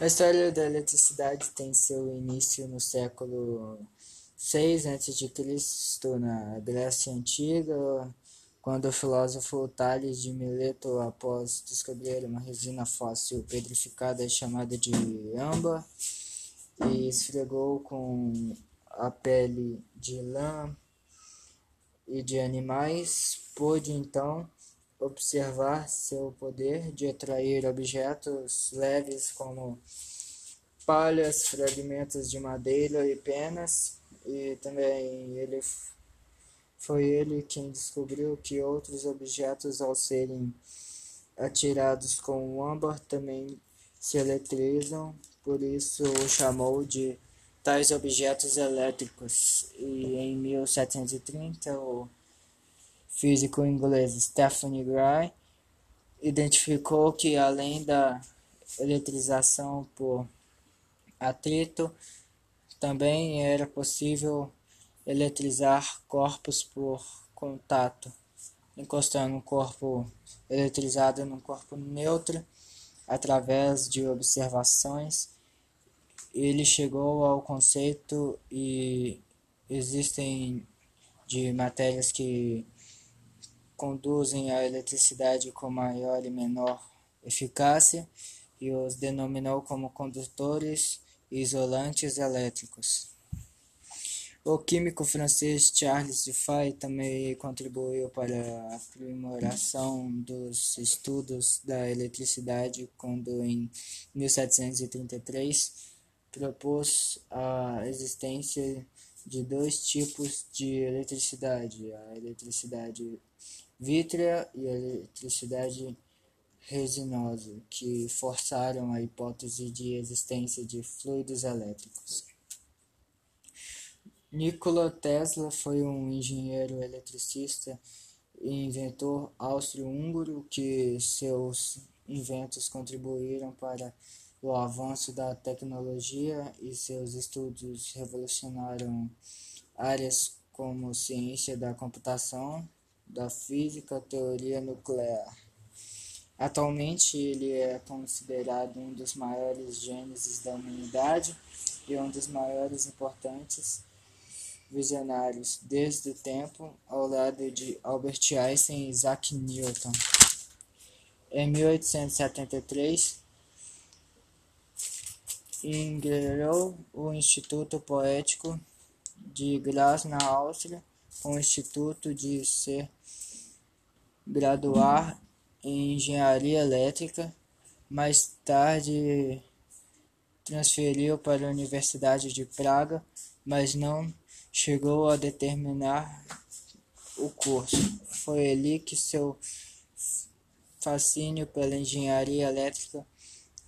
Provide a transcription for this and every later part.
A história da eletricidade tem seu início no século 6 a.C., na Grécia Antiga, quando o filósofo Tales de Mileto, após descobrir uma resina fóssil pedrificada chamada de âmbar, e esfregou com a pele de lã e de animais, pôde então observar seu poder de atrair objetos leves como palhas, fragmentos de madeira e penas, e também ele foi ele quem descobriu que outros objetos ao serem atirados com o âmbar também se eletrizam, por isso o chamou de tais objetos elétricos. E em 1730 o físico inglês Stephen Gray identificou que além da eletrização por atrito, também era possível eletrizar corpos por contato, encostando um corpo eletrizado num corpo neutro através de observações. Ele chegou ao conceito e existem de matérias que conduzem a eletricidade com maior e menor eficácia e os denominou como condutores isolantes elétricos. O químico francês Charles Dufaye também contribuiu para a aprimoração dos estudos da eletricidade quando, em 1733, propôs a existência de dois tipos de eletricidade, a eletricidade vítrea e eletricidade resinosa, que forçaram a hipótese de existência de fluidos elétricos. Nikola Tesla foi um engenheiro eletricista e inventor austro-húngaro que seus inventos contribuíram para o avanço da tecnologia e seus estudos revolucionaram áreas como ciência da computação, da física, teoria nuclear. Atualmente ele é considerado um dos maiores gênesis da humanidade e um dos maiores importantes visionários desde o tempo, ao lado de Albert Einstein e Isaac Newton. Em 1873, integrou o Instituto Poético de Graz, na Áustria, o Instituto de se graduar em Engenharia Elétrica. Mais tarde, transferiu para a Universidade de Praga, mas não chegou a determinar o curso. Foi ali que seu fascínio pela engenharia elétrica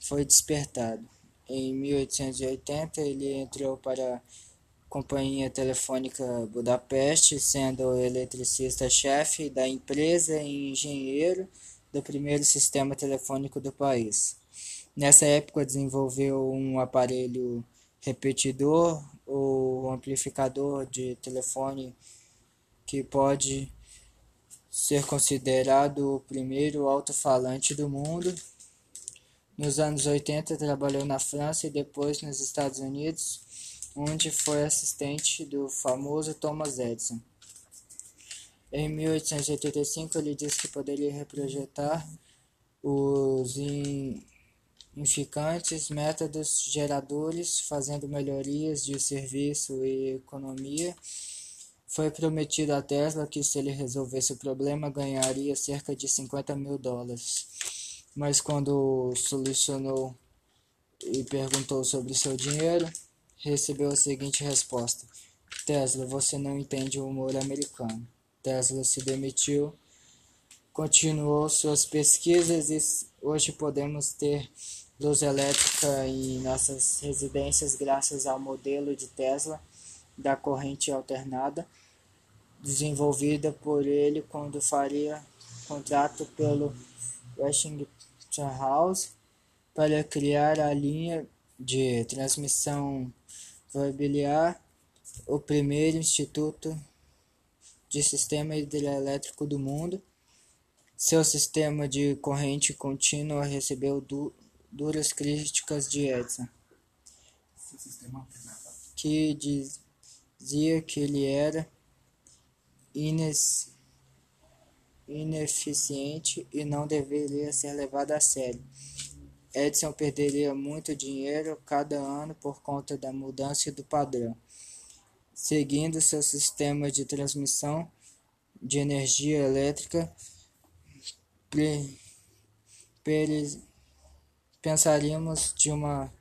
foi despertado. Em 1880, ele entrou para a Companhia Telefônica Budapeste, sendo eletricista-chefe da empresa e engenheiro do primeiro sistema telefônico do país. Nessa época, desenvolveu um aparelho repetidor ou amplificador de telefone que pode ser considerado o primeiro alto-falante do mundo. Nos anos 80 trabalhou na França e depois nos Estados Unidos, onde foi assistente do famoso Thomas Edison. Em 1885 ele disse que poderia reprojetar os Inficantes métodos geradores, fazendo melhorias de serviço e economia. Foi prometido a Tesla que se ele resolvesse o problema ganharia cerca de 50 mil dólares. Mas quando solucionou e perguntou sobre seu dinheiro, recebeu a seguinte resposta: Tesla, você não entende o humor americano. Tesla se demitiu, continuou suas pesquisas e hoje podemos ter luz elétrica em nossas residências graças ao modelo de Tesla da corrente alternada, desenvolvida por ele quando faria contrato pelo Westinghouse para criar a linha de transmissão Webliar, o primeiro instituto de sistema hidrelétrico do mundo. Seu sistema de corrente contínua recebeu duras críticas de Edison, que dizia que ele era ines ineficiente e não deveria ser levado a sério. Edison perderia muito dinheiro cada ano por conta da mudança do padrão. Seguindo seu sistema de transmissão de energia elétrica, pensaríamos de uma,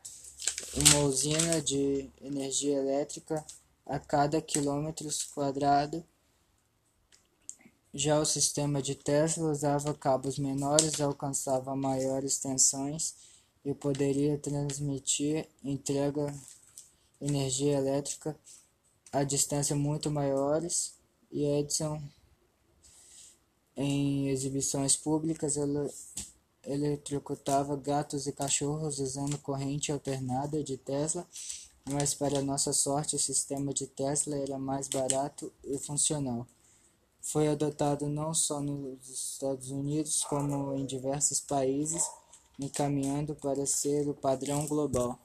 uma usina de energia elétrica a cada quilômetro quadrado já o sistema de Tesla usava cabos menores, alcançava maiores tensões e poderia transmitir entrega energia elétrica a distâncias muito maiores. E Edison, em exibições públicas, ele eletrocutava gatos e cachorros usando corrente alternada de Tesla, mas para nossa sorte o sistema de Tesla era mais barato e funcional foi adotado não só nos Estados Unidos, como em diversos países, encaminhando para ser o padrão global.